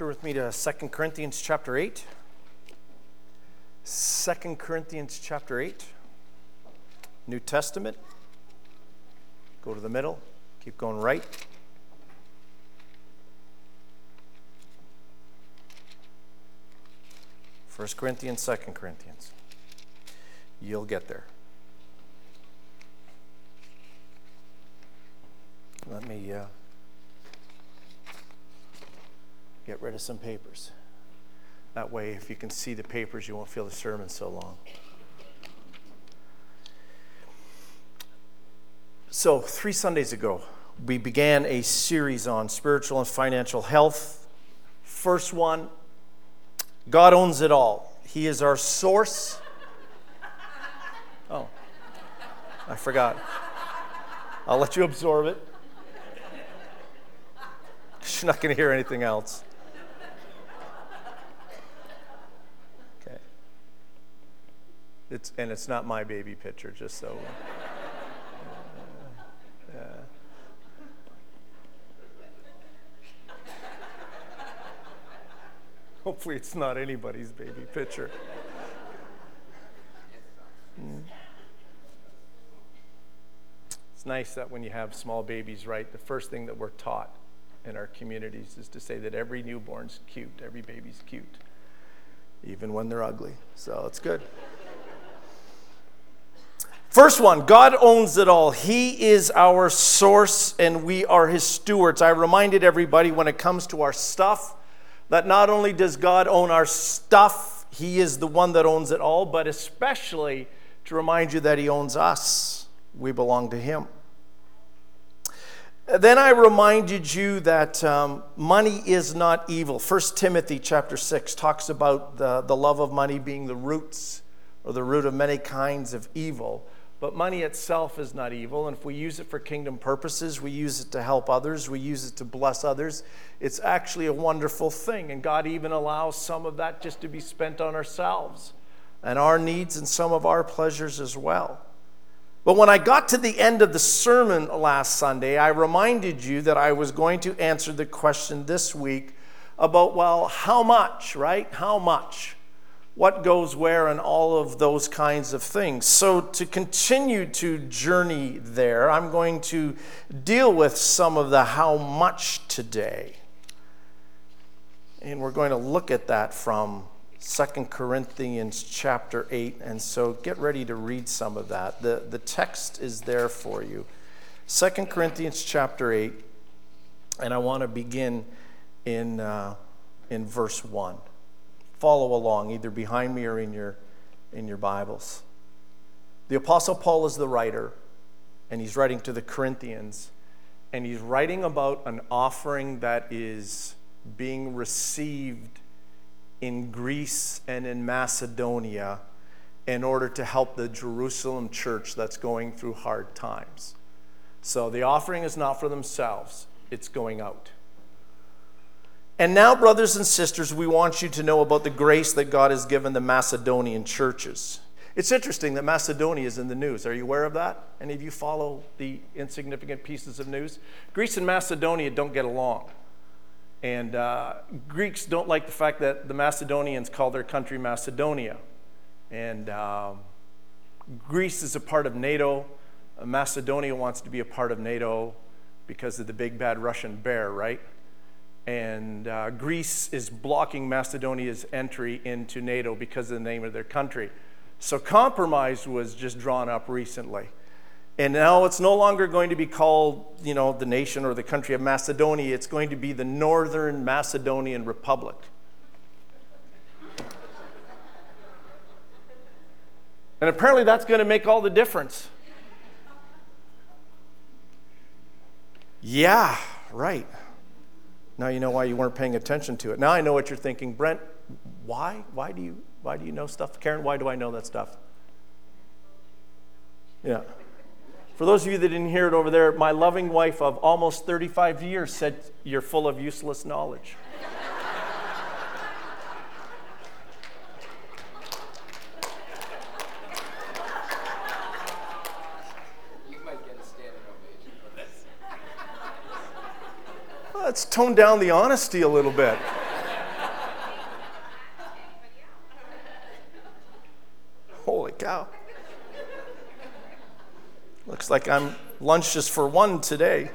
Turn with me to 2 Corinthians chapter 8. 2 Corinthians chapter 8. New Testament. Go to the middle. Keep going right. First Corinthians, Second Corinthians. You'll get there. Let me uh, get rid of some papers. That way, if you can see the papers, you won't feel the sermon so long. So, three Sundays ago, we began a series on spiritual and financial health. First one God owns it all, He is our source. Oh, I forgot. I'll let you absorb it. You're not going to hear anything else. It's, and it's not my baby picture, just so. Uh, Hopefully, it's not anybody's baby picture. Mm. It's nice that when you have small babies, right, the first thing that we're taught in our communities is to say that every newborn's cute, every baby's cute, even when they're ugly. So it's good. First one, God owns it all. He is our source and we are his stewards. I reminded everybody when it comes to our stuff that not only does God own our stuff, he is the one that owns it all, but especially to remind you that he owns us. We belong to him. Then I reminded you that um, money is not evil. 1 Timothy chapter 6 talks about the, the love of money being the roots or the root of many kinds of evil. But money itself is not evil. And if we use it for kingdom purposes, we use it to help others, we use it to bless others, it's actually a wonderful thing. And God even allows some of that just to be spent on ourselves and our needs and some of our pleasures as well. But when I got to the end of the sermon last Sunday, I reminded you that I was going to answer the question this week about, well, how much, right? How much? What goes where and all of those kinds of things. So, to continue to journey there, I'm going to deal with some of the how much today. And we're going to look at that from Second Corinthians chapter 8. And so get ready to read some of that. The, the text is there for you. Second Corinthians chapter 8. And I want to begin in, uh, in verse 1. Follow along, either behind me or in your, in your Bibles. The Apostle Paul is the writer, and he's writing to the Corinthians. And he's writing about an offering that is being received in Greece and in Macedonia in order to help the Jerusalem church that's going through hard times. So the offering is not for themselves, it's going out. And now, brothers and sisters, we want you to know about the grace that God has given the Macedonian churches. It's interesting that Macedonia is in the news. Are you aware of that? Any of you follow the insignificant pieces of news? Greece and Macedonia don't get along. And uh, Greeks don't like the fact that the Macedonians call their country Macedonia. And um, Greece is a part of NATO. Macedonia wants to be a part of NATO because of the big bad Russian bear, right? And uh, Greece is blocking Macedonia's entry into NATO because of the name of their country. So compromise was just drawn up recently. And now it's no longer going to be called, you know, the nation or the country of Macedonia. It's going to be the Northern Macedonian Republic. And apparently that's going to make all the difference. Yeah, right. Now you know why you weren't paying attention to it. Now I know what you're thinking. Brent, why? Why do you why do you know stuff? Karen, why do I know that stuff? Yeah. For those of you that didn't hear it over there, my loving wife of almost 35 years said, You're full of useless knowledge. let's tone down the honesty a little bit. Holy cow. Looks like I'm lunch just for one today.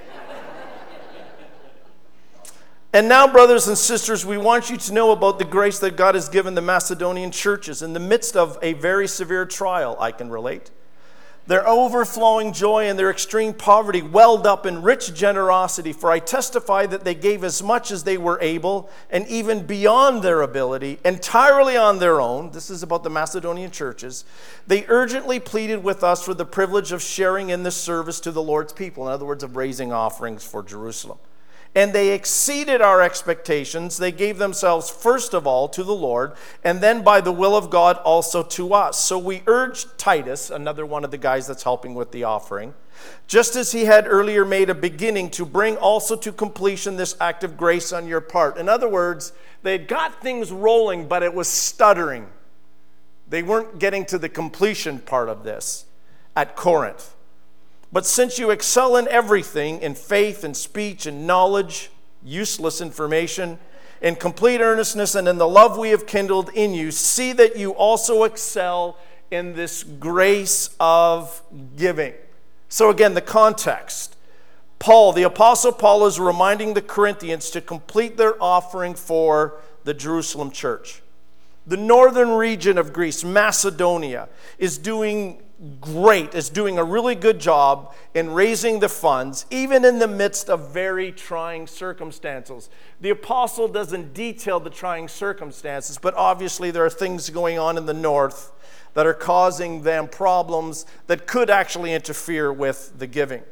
And now, brothers and sisters, we want you to know about the grace that God has given the Macedonian churches. In the midst of a very severe trial, I can relate, their overflowing joy and their extreme poverty welled up in rich generosity, for I testify that they gave as much as they were able, and even beyond their ability, entirely on their own. This is about the Macedonian churches. They urgently pleaded with us for the privilege of sharing in this service to the Lord's people, in other words, of raising offerings for Jerusalem and they exceeded our expectations. They gave themselves first of all to the Lord, and then by the will of God also to us. So we urged Titus, another one of the guys that's helping with the offering, just as he had earlier made a beginning, to bring also to completion this act of grace on your part. In other words, they had got things rolling, but it was stuttering. They weren't getting to the completion part of this at Corinth. But since you excel in everything, in faith and speech and knowledge, useless information, in complete earnestness and in the love we have kindled in you, see that you also excel in this grace of giving. So, again, the context. Paul, the Apostle Paul, is reminding the Corinthians to complete their offering for the Jerusalem church. The northern region of Greece, Macedonia, is doing great, is doing a really good job in raising the funds, even in the midst of very trying circumstances. The apostle doesn't detail the trying circumstances, but obviously there are things going on in the north that are causing them problems that could actually interfere with the giving.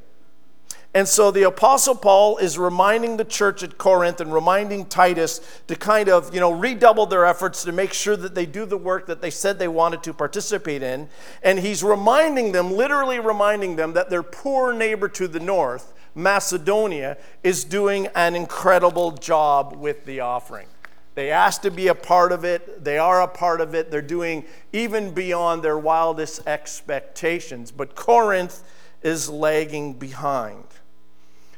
And so the apostle Paul is reminding the church at Corinth and reminding Titus to kind of, you know, redouble their efforts to make sure that they do the work that they said they wanted to participate in. And he's reminding them, literally reminding them that their poor neighbor to the north, Macedonia, is doing an incredible job with the offering. They asked to be a part of it. They are a part of it. They're doing even beyond their wildest expectations. But Corinth is lagging behind.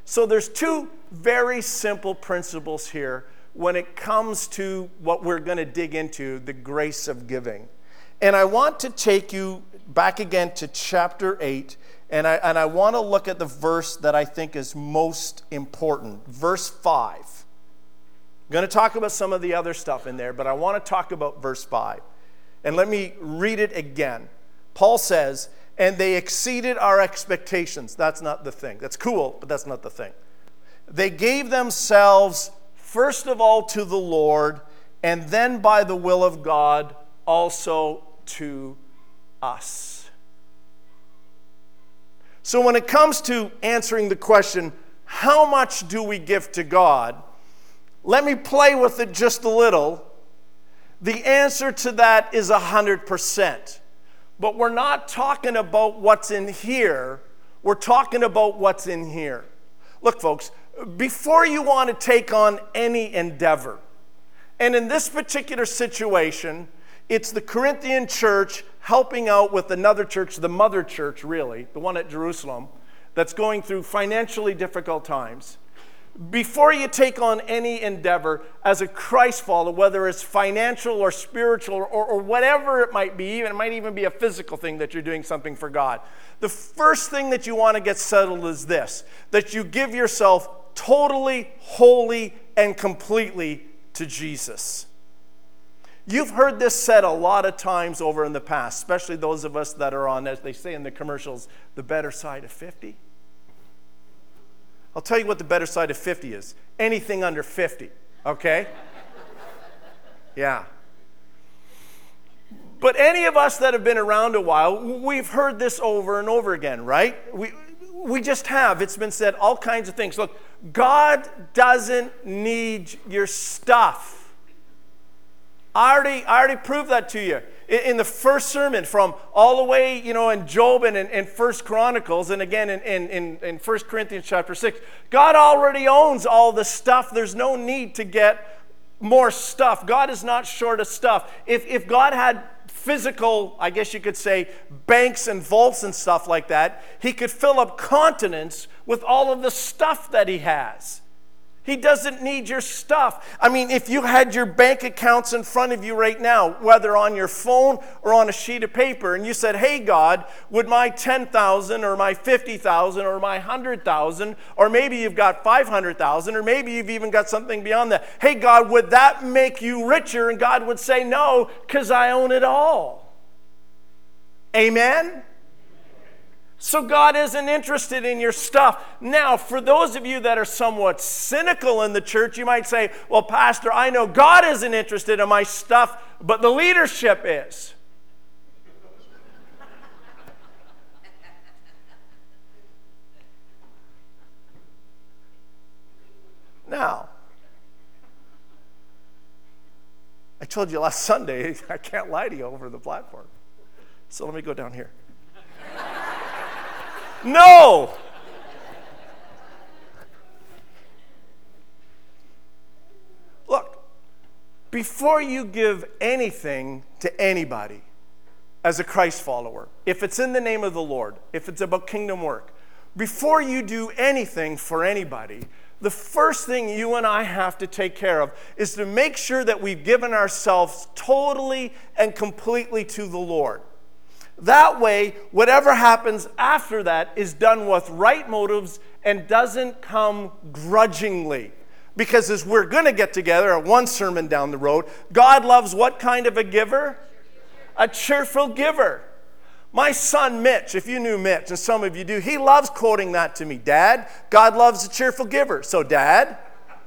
So there's two very simple principles here when it comes to what we're going to dig into the grace of giving. And I want to take you back again to chapter 8, and I, and I want to look at the verse that I think is most important, verse 5. I'm going to talk about some of the other stuff in there, but I want to talk about verse 5. And let me read it again. Paul says, and they exceeded our expectations. That's not the thing. That's cool, but that's not the thing. They gave themselves, first of all, to the Lord, and then by the will of God, also to us. So, when it comes to answering the question, how much do we give to God? Let me play with it just a little. The answer to that is 100%. But we're not talking about what's in here, we're talking about what's in here. Look, folks, before you want to take on any endeavor, and in this particular situation, it's the Corinthian church helping out with another church, the mother church, really, the one at Jerusalem, that's going through financially difficult times before you take on any endeavor as a Christ follower, whether it's financial or spiritual or, or, whatever it might be, even it might even be a physical thing that you're doing something for God, the first thing that you want to get settled is this that you give yourself totally, wholly, and completely to Jesus. You've heard this said a lot of times over in the past, especially those of us that are on, as they say in the commercials, the better side of 50. I'll tell you what the better side of 50 is anything under 50, okay? yeah. But any of us that have been around a while, we've heard this over and over again, right? We, we just have. It's been said all kinds of things. Look, God doesn't need your stuff. I already, I already proved that to you in, the first sermon from all the way, you know, in Job and in, in First Chronicles and again in, in, in, 1 Corinthians chapter 6. God already owns all the stuff. There's no need to get more stuff. God is not short of stuff. If, if God had physical, I guess you could say, banks and vaults and stuff like that, he could fill up continents with all of the stuff that he has. He doesn't need your stuff. I mean, if you had your bank accounts in front of you right now, whether on your phone or on a sheet of paper, and you said, Hey, God, would my 10,000 or my 50,000 or my 100,000, or maybe you've got 500,000, or maybe you've even got something beyond that. Hey, God, would that make you richer? And God would say, No, because I own it all. Amen? So God isn't interested in your stuff. Now, for those of you that are somewhat cynical in the church, you might say, Well, Pastor, I know God isn't interested in my stuff, but the leadership is. Now, I told you last Sunday, I can't lie to you over the platform. So let me go down here. No. Look, before you give anything to anybody as a Christ follower, if it's in the name of the Lord, if it's about kingdom work, before you do anything for anybody, the first thing you and I have to take care of is to make sure that we've given ourselves totally and completely to the Lord. That way, whatever happens after that is done with right motives and doesn't come grudgingly. Because as we're going to get together at one sermon down the road, God loves what kind of a giver? A cheerful giver. My son Mitch, if you knew Mitch, and some of you do, he loves quoting that to me. Dad, God loves a cheerful giver. So, Dad,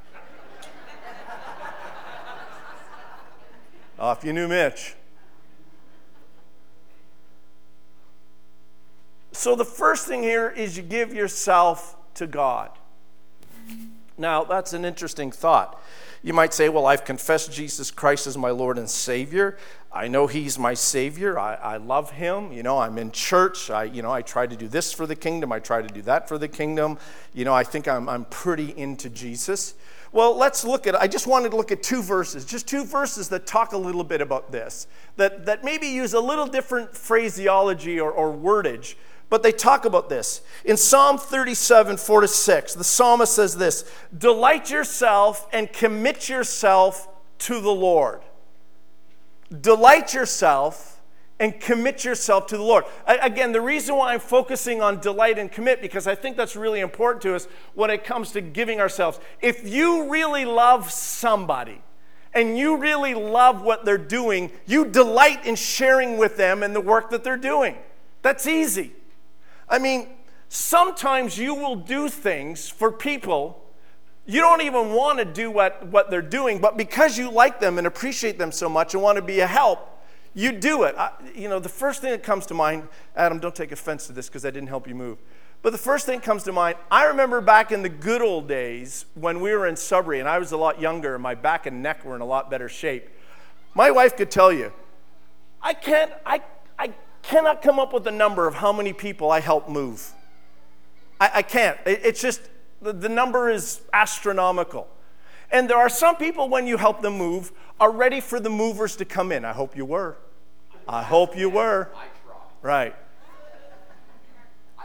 oh, if you knew Mitch, So the first thing here is you give yourself to God. Now, that's an interesting thought. You might say, Well, I've confessed Jesus Christ as my Lord and Savior. I know He's my Savior. I, I love Him. You know, I'm in church. I, you know, I try to do this for the kingdom. I try to do that for the kingdom. You know, I think I'm, I'm pretty into Jesus. Well, let's look at I just wanted to look at two verses, just two verses that talk a little bit about this, that, that maybe use a little different phraseology or, or wordage but they talk about this. In Psalm 37, 4 to 6, the psalmist says this Delight yourself and commit yourself to the Lord. Delight yourself and commit yourself to the Lord. Again, the reason why I'm focusing on delight and commit, because I think that's really important to us when it comes to giving ourselves. If you really love somebody, and you really love what they're doing, you delight in sharing with them and the work that they're doing. That's easy. I mean, sometimes you will do things for people you don't even want to do what, what they're doing, but because you like them and appreciate them so much and want to be a help, you do it. I, you know, the first thing that comes to mind, Adam, don't take offense to this because I didn't help you move. But the first thing that comes to mind, I remember back in the good old days when we were in Sudbury and I was a lot younger and my back and neck were in a lot better shape. My wife could tell you, I can't, I, cannot come up with a number of how many people I help move. I, I can't. It, it's just, the, the number is astronomical. And there are some people, when you help them move, are ready for the movers to come in. I hope you were. I hope you were. Right.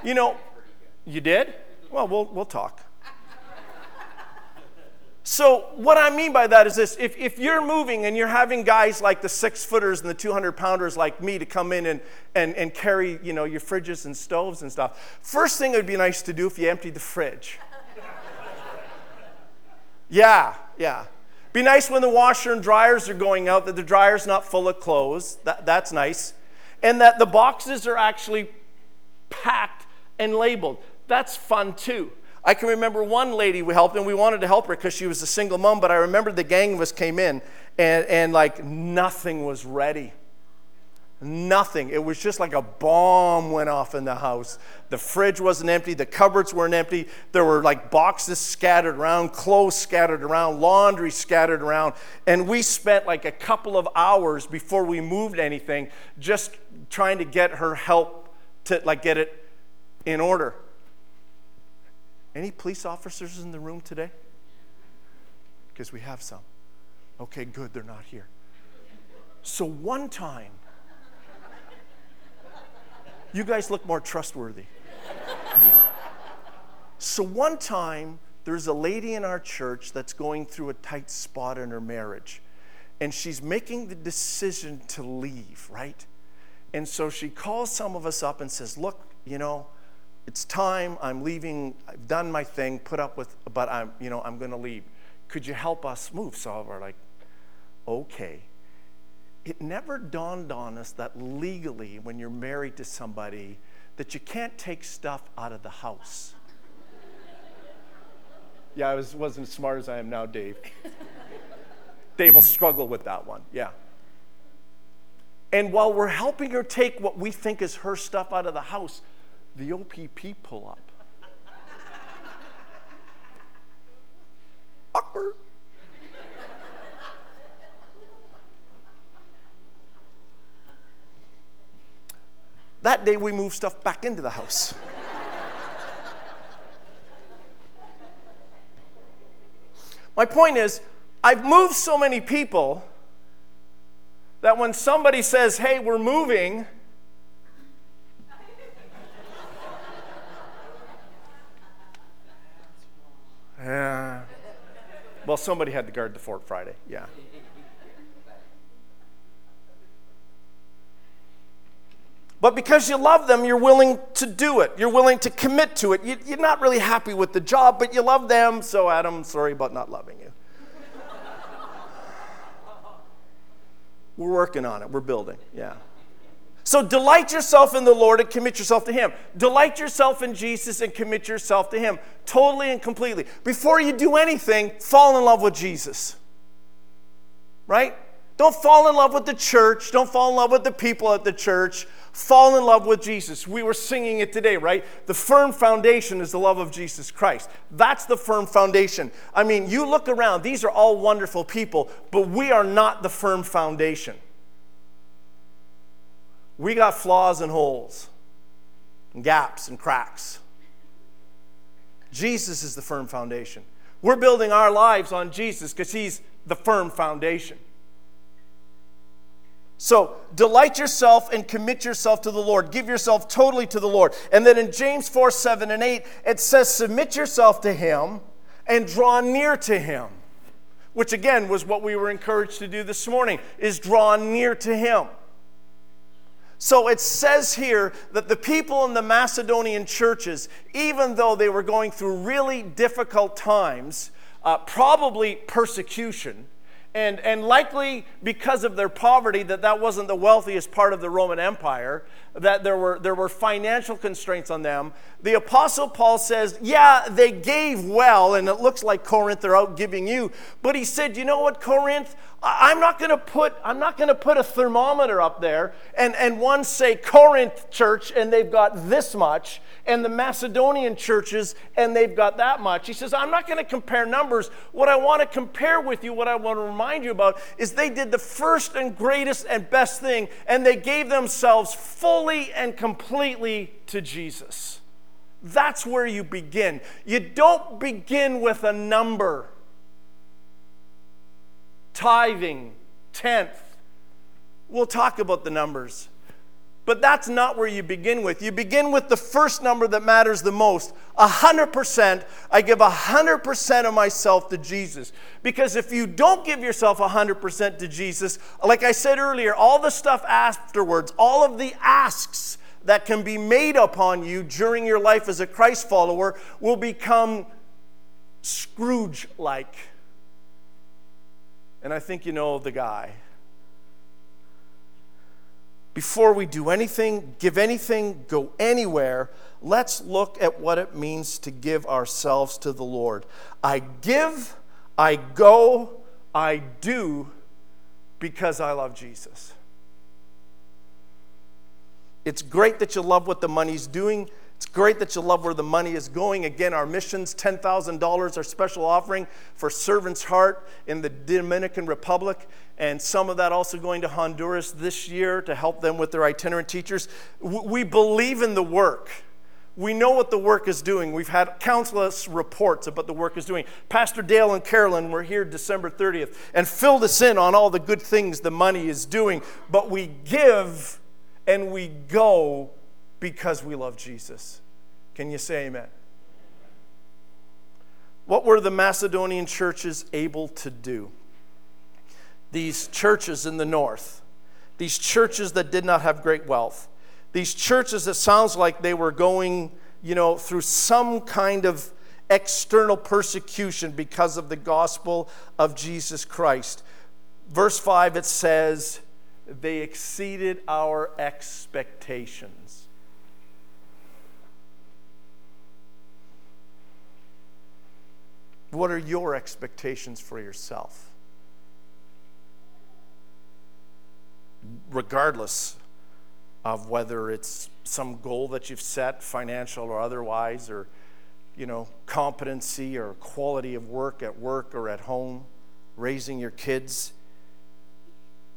You know, you did? Well, we'll, we'll talk. So, what I mean by that is this if, if you're moving and you're having guys like the six footers and the 200 pounders like me to come in and, and, and carry you know, your fridges and stoves and stuff, first thing it would be nice to do if you emptied the fridge. yeah, yeah. Be nice when the washer and dryers are going out that the dryer's not full of clothes. That, that's nice. And that the boxes are actually packed and labeled. That's fun too. I can remember one lady we helped, and we wanted to help her because she was a single mom, but I remember the gang of us came in, and, and like nothing was ready. Nothing. It was just like a bomb went off in the house. The fridge wasn't empty, the cupboards weren't empty. There were like boxes scattered around, clothes scattered around, laundry scattered around. And we spent like a couple of hours before we moved anything just trying to get her help to like get it in order. Any police officers in the room today? Because we have some. Okay, good, they're not here. So one time, you guys look more trustworthy. So one time, there's a lady in our church that's going through a tight spot in her marriage, and she's making the decision to leave, right? And so she calls some of us up and says, Look, you know, it's time. I'm leaving. I've done my thing, put up with, but I'm, you know, I'm going to leave. Could you help us move? So we're like, okay. It never dawned on us that legally, when you're married to somebody, that you can't take stuff out of the house. yeah, I was, wasn't as smart as I am now, Dave. Dave will struggle with that one. Yeah. And while we're helping her take what we think is her stuff out of the house, the OPP pull up. Awkward. That day we moved stuff back into the house. My point is, I've moved so many people that when somebody says, hey, we're moving, yeah. Well, somebody had to guard the fort Friday, yeah. But because you love them, you're willing to do it. You're willing to commit to it. You, are not really happy with the job, but you love them. So, Adam, sorry about not loving you. We're working on it. We're building. Yeah. So delight yourself in the Lord and commit yourself to Him. Delight yourself in Jesus and commit yourself to Him totally and completely. Before you do anything, fall in love with Jesus. Right? Don't fall in love with the church. Don't fall in love with the people at the church. Fall in love with Jesus. We were singing it today, right? The firm foundation is the love of Jesus Christ. That's the firm foundation. I mean, you look around, these are all wonderful people, but we are not the firm foundation. We got flaws and holes, and gaps and cracks. Jesus is the firm foundation. We're building our lives on Jesus because He's the firm foundation. So delight yourself and commit yourself to the Lord. Give yourself totally to the Lord. And then in James 4 7 and 8, it says, Submit yourself to Him and draw near to Him. Which again was what we were encouraged to do this morning, is draw near to Him. So it says here that the people in the Macedonian churches, even though they were going through really difficult times, uh, probably persecution, and, and likely because of their poverty that that wasn't the wealthiest part of the roman empire that there were, there were financial constraints on them. The apostle paul says yeah they gave well and it looks like Corinth, they're out giving you. But he said you know what corinth i'm not going to put i'm not going to put a thermometer up there and, and one say corinth church and they've got this much and the Macedonian churches, and they've got that much. He says, I'm not going to compare numbers. What I want to compare with you, what I want to remind you about, is they did the first and greatest and best thing, and they gave themselves fully and completely to Jesus. That's where you begin. You don't begin with a number. Tithing, tenth. We'll talk about the numbers. But that's not where you begin with. You begin with the first number that matters the most. 100%. I give 100% of myself to Jesus. Because if you don't give yourself 100% to Jesus, like I said earlier, all the stuff afterwards, all of the asks that can be made upon you during your life as a Christ follower will become Scrooge like. And I think you know the guy before we do anything, give anything, go anywhere, let's look at what it means to give ourselves to the Lord. I give, I go, I do because I love Jesus. It's great that you love what the money's doing. It's great that you love where the money is going. Again, our missions $10,000, our special offering for Servant's Heart in the Dominican Republic, and some of that also going to Honduras this year to help them with their itinerant teachers. We believe in the work. We know what the work is doing. We've had countless reports about the work is doing. Pastor Dale and Carolyn were here December 30th and filled us in on all the good things the money is doing. But we give and we go because we love Jesus. Can you say amen? What were the Macedonian churches able to do? These churches in the north, these churches that did not have great wealth, these churches that sounds like they were going, you know, through some kind of external persecution because of the gospel of Jesus Christ. Verse 5 it says, they exceeded our expectations. What are your expectations for yourself? Regardless of whether it's some goal that you've set, financial or otherwise, or you know, competency or quality of work at work or at home, raising your kids,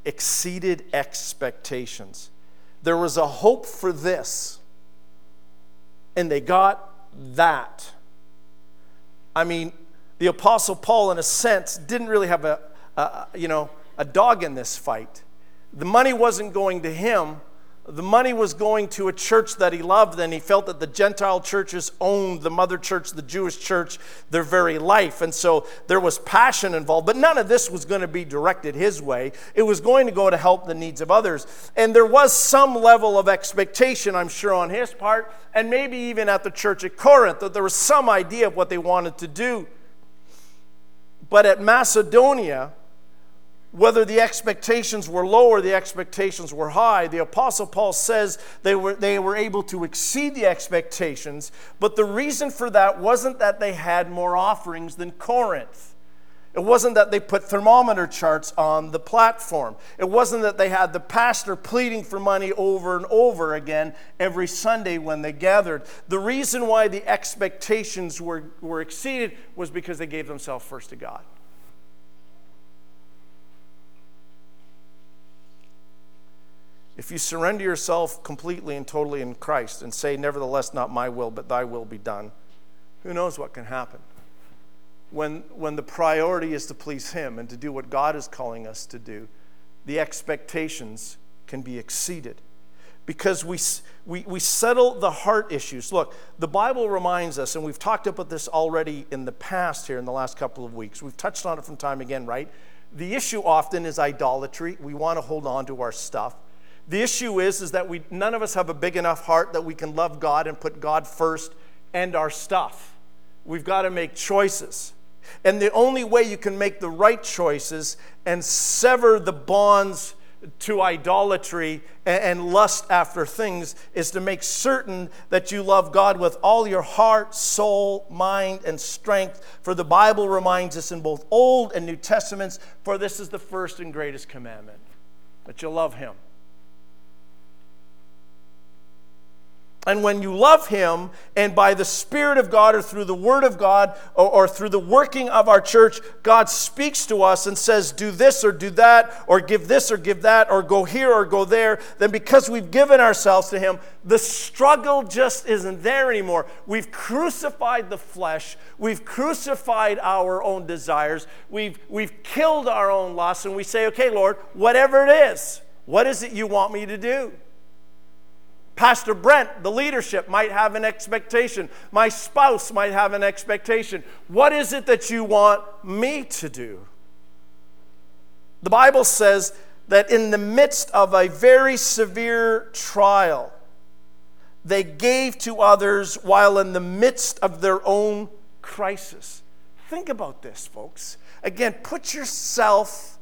exceeded expectations. There was a hope for this, and they got that. I mean, the Apostle Paul, in a sense, didn't really have a, a you know, a dog in this fight. The money wasn't going to him, the money was going to a church that he loved, and he felt that the Gentile churches owned the mother church, the Jewish church, their very life. And so there was passion involved, but none of this was going to be directed his way. It was going to go to help the needs of others. And there was some level of expectation, I'm sure, on his part, and maybe even at the church at Corinth, that there was some idea of what they wanted to do. But at Macedonia, whether the expectations were low or the expectations were high, the Apostle Paul says they were, they were able to exceed the expectations, but the reason for that wasn't that they had more offerings than Corinth. It wasn't that they put thermometer charts on the platform. It wasn't that they had the pastor pleading for money over and over again every Sunday when they gathered. The reason why the expectations were, were exceeded was because they gave themselves first to God. If you surrender yourself completely and totally in Christ and say, Nevertheless, not my will, but thy will be done, who knows what can happen? When, when the priority is to please Him and to do what God is calling us to do, the expectations can be exceeded because we, we, we settle the heart issues. Look, the Bible reminds us, and we've talked about this already in the past here in the last couple of weeks. We've touched on it from time again, right? The issue often is idolatry. We want to hold on to our stuff. The issue is, is that we, none of us have a big enough heart that we can love God and put God first and our stuff. We've got to make choices. And the only way you can make the right choices and sever the bonds to idolatry and, lust after things is to make certain that you love God with all your heart, soul, mind, and strength. For the Bible reminds us in both Old and New Testaments, for this is the first and greatest commandment that you love Him And when you love Him, and by the Spirit of God or through the Word of God or, or, through the working of our church, God speaks to us and says, Do this or do that, or give this or give that, or go here or go there, then because we've given ourselves to Him, the struggle just isn't there anymore. We've crucified the flesh, we've crucified our own desires, we've, we've killed our own lusts, and we say, Okay, Lord, whatever it is, what is it you want me to do? Pastor Brent, the leadership, might have an expectation. My spouse might have an expectation. What is it that you want me to do? The Bible says that in the midst of a very severe trial, they gave to others while in the midst of their own crisis. Think about this, folks. Again, put yourself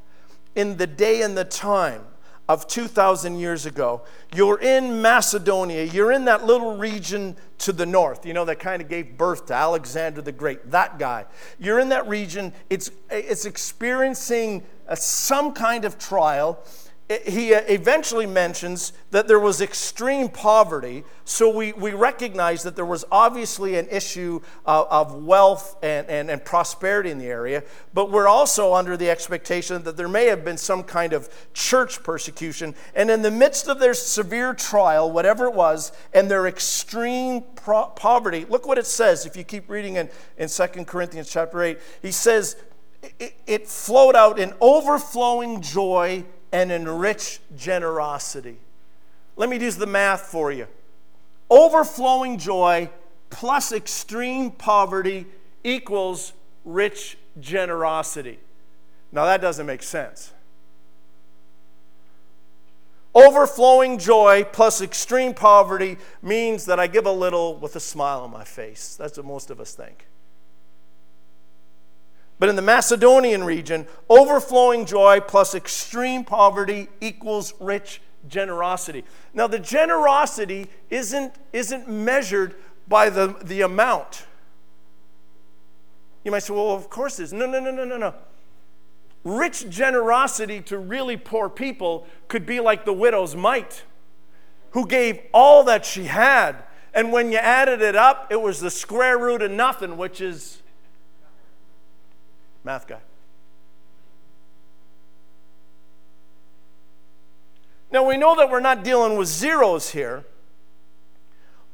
in the day and the time of 2,000 years ago. You're in Macedonia. You're in that little region to the north, you know, that kind of gave birth to Alexander the Great, that guy. You're in that region. It's, it's experiencing a, some kind of trial he uh, eventually mentions that there was extreme poverty. So we, we recognize that there was obviously an issue of, of wealth and, and, and prosperity in the area. But we're also under the expectation that there may have been some kind of church persecution. And in the midst of their severe trial, whatever it was, and their extreme pro- poverty, look what it says if you keep reading in, in 2 Corinthians chapter 8. He says, it, it flowed out in overflowing joy and enrich generosity. Let me do the math for you. Overflowing joy plus extreme poverty equals rich generosity. Now, that doesn't make sense. Overflowing joy plus extreme poverty means that I give a little with a smile on my face. That's what most of us think. But in the Macedonian region, overflowing joy plus extreme poverty equals rich generosity. Now, the generosity isn't, isn't measured by the, the amount. You might say, well, of course it is. No, no, no, no, no, no. Rich generosity to really poor people could be like the widow's mite, who gave all that she had. And when you added it up, it was the square root of nothing, which is math guy. Now we know that we're not dealing with zeros here.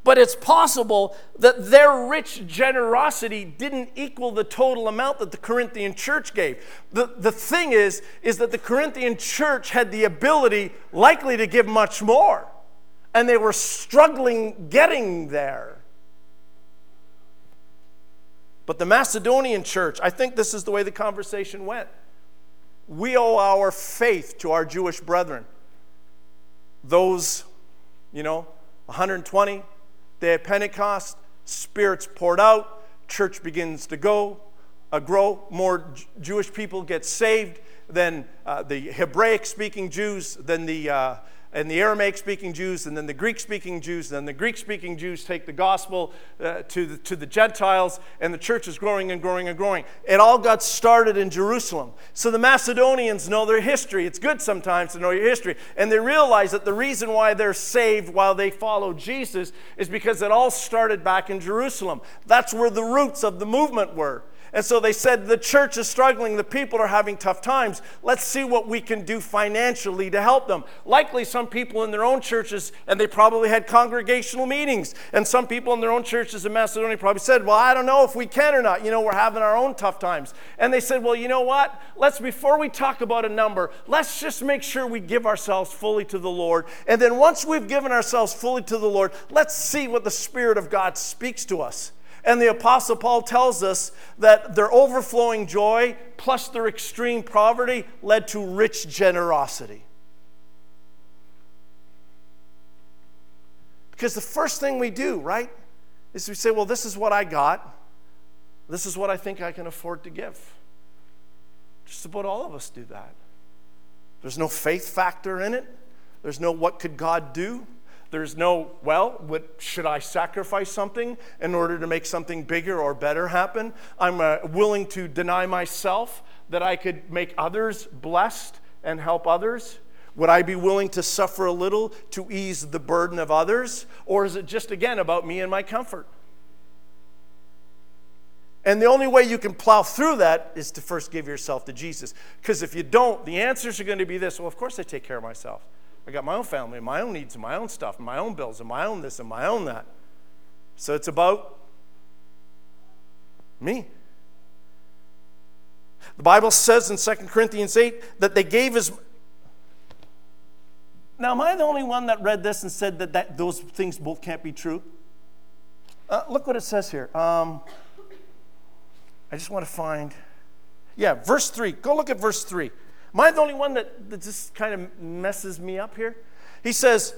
But it's possible that their rich generosity didn't equal the total amount that the Corinthian church gave. The, the thing is, is that the Corinthian church had the ability likely to give much more, and they were struggling getting there. But the Macedonian church, I think this is the way the conversation went. We owe our faith to our Jewish brethren. Those, you know, 120, Day of Pentecost, Spirit's poured out, church begins to go, uh, grow, more J- Jewish people get saved than uh, the Hebraic speaking Jews, than the uh, and the Aramaic speaking Jews, and then the Greek speaking Jews, and then the Greek speaking Jews take the gospel uh, to, the, to the Gentiles, and the church is growing and growing and growing. It all got started in Jerusalem. So the Macedonians know their history. It's good sometimes to know your history. And they realize that the reason why they're saved while they follow Jesus is because it all started back in Jerusalem. That's where the roots of the movement were. And so they said, The church is struggling, the people are having tough times. Let's see what we can do financially to help them. Likely, some people in their own churches, and they probably had congregational meetings. And some people in their own churches in Macedonia probably said, Well, I don't know if we can or not. You know, we're having our own tough times. And they said, Well, you know what? Let's, before we talk about a number, let's just make sure we give ourselves fully to the Lord. And then once we've given ourselves fully to the Lord, let's see what the Spirit of God speaks to us. And the Apostle Paul tells us that their overflowing joy plus their extreme poverty led to rich generosity. Because the first thing we do, right, is we say, well, this is what I got. This is what I think I can afford to give. Just about all of us do that. There's no faith factor in it, there's no what could God do. There's no, well, what, should I sacrifice something in order to make something bigger or better happen? I'm uh, willing to deny myself that I could make others blessed and help others. Would I be willing to suffer a little to ease the burden of others? Or is it just, again, about me and my comfort? And the only way you can plow through that is to first give yourself to Jesus. Because if you don't, the answers are going to be this well, of course I take care of myself. I got my own family, my own needs, and my own stuff, and my own bills, and my own this, and my own that. So it's about me. The Bible says in 2 Corinthians 8 that they gave as. Now, am I the only one that read this and said that, that those things both can't be true? Uh, look what it says here. Um, I just want to find. Yeah, verse 3. Go look at verse 3. Am I the only one that, that just kind of messes me up here? He says,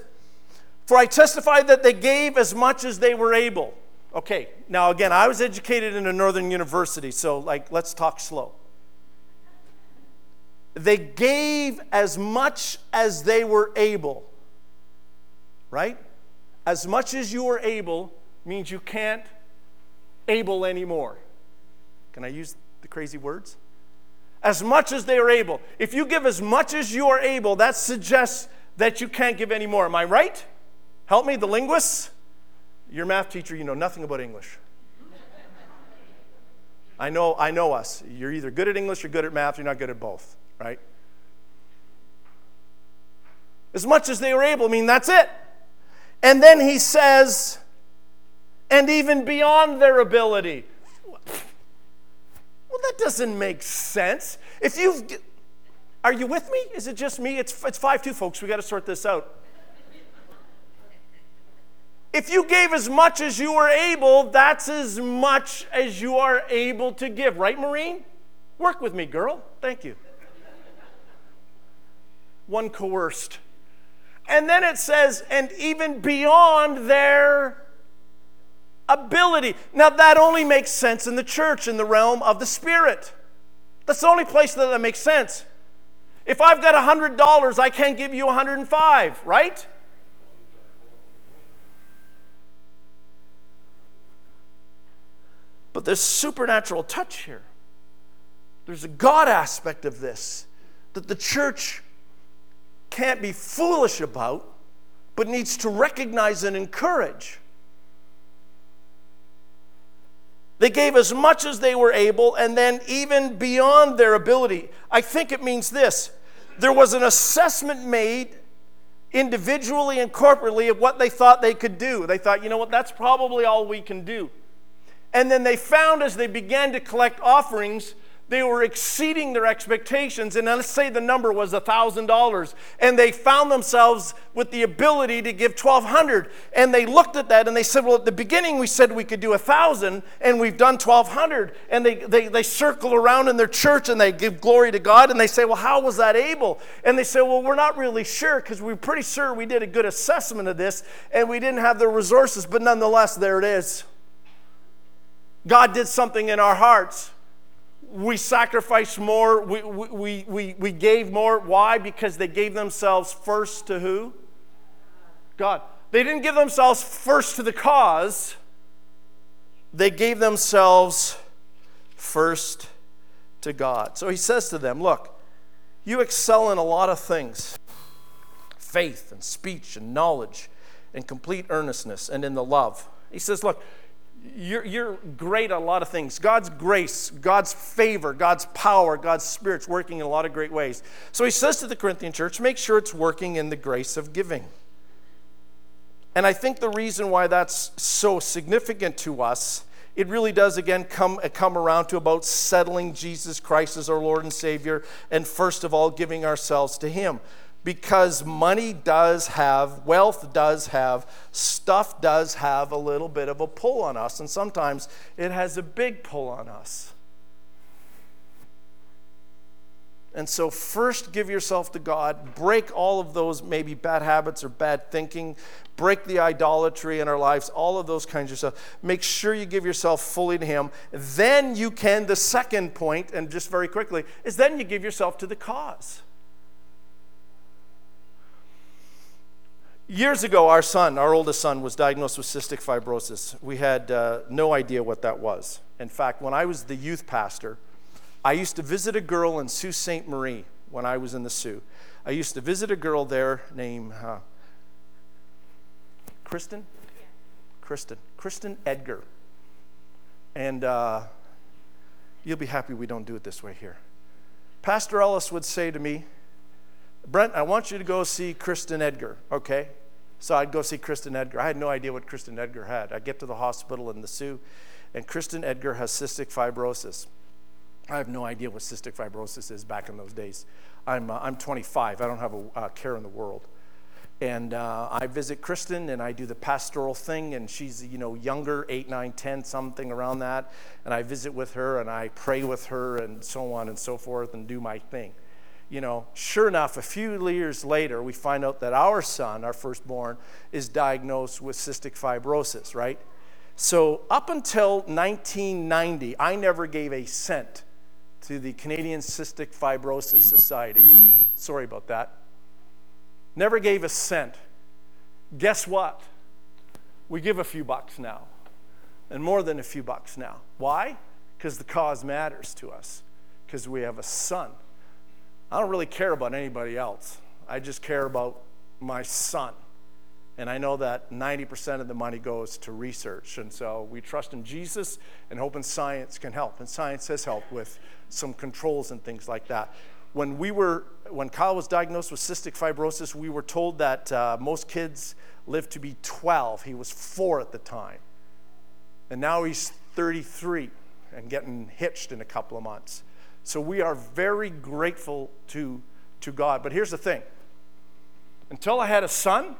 For I testify that they gave as much as they were able. Okay, now again, I was educated in a northern university, so like, let's talk slow. They gave as much as they were able, right? As much as you were able means you can't able anymore. Can I use the crazy words? As much as they are able. If you give as much as you are able, that suggests that you can't give any more. Am I right? Help me, the linguists? Your math teacher, you know nothing about English. I know, I know us. You're either good at English or good at math, you're not good at both, right? As much as they were able, I mean, that's it. And then he says, and even beyond their ability. That doesn't make sense. If you've, are you with me? Is it just me? It's, it's 5 2, folks. We got to sort this out. If you gave as much as you were able, that's as much as you are able to give. Right, Maureen? Work with me, girl. Thank you. One coerced. And then it says, and even beyond their ability. Now, that only makes sense in the church, in the realm of the Spirit. That's the only place that that makes sense. If I've got $100, I can't give you 105, right? But there's supernatural touch here. There's a God aspect of this that the church can't be foolish about, but needs to recognize and encourage. They gave as much as they were able, and then even beyond their ability. I think it means this there was an assessment made individually and corporately of what they thought they could do. They thought, you know what, that's probably all we can do. And then they found as they began to collect offerings they were exceeding their expectations. And let's say the number was $1,000. And they found themselves with the ability to give 1200 And they looked at that and they said, Well, at the beginning we said we could do 1000 and we've done 1200 And they, they, they circle around in their church and they give glory to God. And they say, Well, how was that able? And they say, Well, we're not really sure because we're pretty sure we did a good assessment of this and we didn't have the resources. But nonetheless, there it is. God did something in our hearts we sacrificed more, we, we, we, we gave more. Why? Because they gave themselves first to who? God. They didn't give themselves first to the cause, they gave themselves first to God. So he says to them, Look, you excel in a lot of things faith and speech and knowledge and complete earnestness and in the love. He says, Look, you're, you're great at a lot of things. God's grace, God's favor, God's power, God's spirit's working in a lot of great ways. So he says to the Corinthian church, make sure it's working in the grace of giving. And I think the reason why that's so significant to us, it really does again come, come around to about settling Jesus Christ as our Lord and Savior, and first of all, giving ourselves to Him because money does have, wealth does have, stuff does have a little bit of a pull on us, and sometimes it has a big pull on us. And so, first give yourself to God, break all of those maybe bad habits or bad thinking, break the idolatry in our lives, all of those kinds of stuff. Make sure you give yourself fully to Him. Then you can, the second point, and just very quickly, is then you give yourself to the cause. Years ago, our son, our oldest son, was diagnosed with cystic fibrosis. We had uh, no idea what that was. In fact, when I was the youth pastor, I used to visit a girl in Sault Ste. Marie when I was in the Soo. I used to visit a girl there named uh, Kristen? Kristen. Kristen Edgar. And uh, you'll be happy we don't do it this way here. Pastor Ellis would say to me, Brent, I want you to go see Kristen Edgar, okay? So I'd go see Kristen Edgar. I had no idea what Kristen Edgar had. I get to the hospital in the Soo, and Kristen Edgar has cystic fibrosis. I have no idea what cystic fibrosis is back in those days. I'm, uh, I'm 25. I don't have a uh, care in the world. And uh, I visit Kristen and I do the pastoral thing, and she's, you know, younger, 8, 9, 10, something around that. And I visit with her and I pray with her and so on and so forth and do my thing you know, sure enough, a few years later, we find out that our son, our firstborn, is diagnosed with cystic fibrosis, right? So, up until 1990, I never gave a cent to the Canadian Cystic Fibrosis Society. Sorry about that. Never gave a cent. Guess what? We give a few bucks now, and more than a few bucks now. Why? Because the cause matters to us, because we have a son I don't really care about anybody else. I just care about my son. And I know that 90% of the money goes to research. And so we trust in Jesus and hope in science can help. And science has helped with some controls and things like that. When we were, when Kyle was diagnosed with cystic fibrosis, we were told that uh, most kids live to be 12. He was four at the time. And now he's 33 and getting hitched in a couple of months. So we are very grateful to, to God. But here's the thing until I had a son,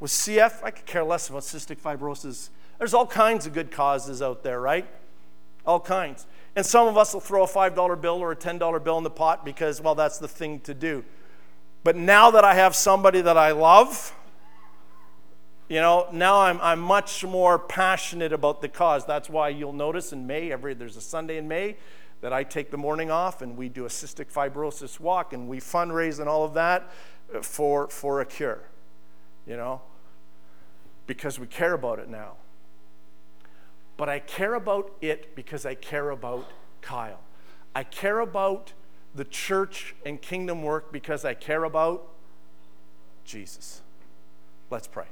With CF, I could care less about cystic fibrosis. There's all kinds of good causes out there, right? All kinds. And some of us will throw a $5 bill or a $10 bill in the pot because, well, that's the thing to do. But now that I have somebody that I love, you know, now I'm, I'm much more passionate about the cause. That's why you'll notice in May, every there's a Sunday in May that I take the morning off and we do a cystic fibrosis walk and we fundraise and all of that uh, for, for a cure, you know, because we care about it now. But I care about it because I care about Kyle. I care about the church and kingdom work because I care about Jesus. Let's pray.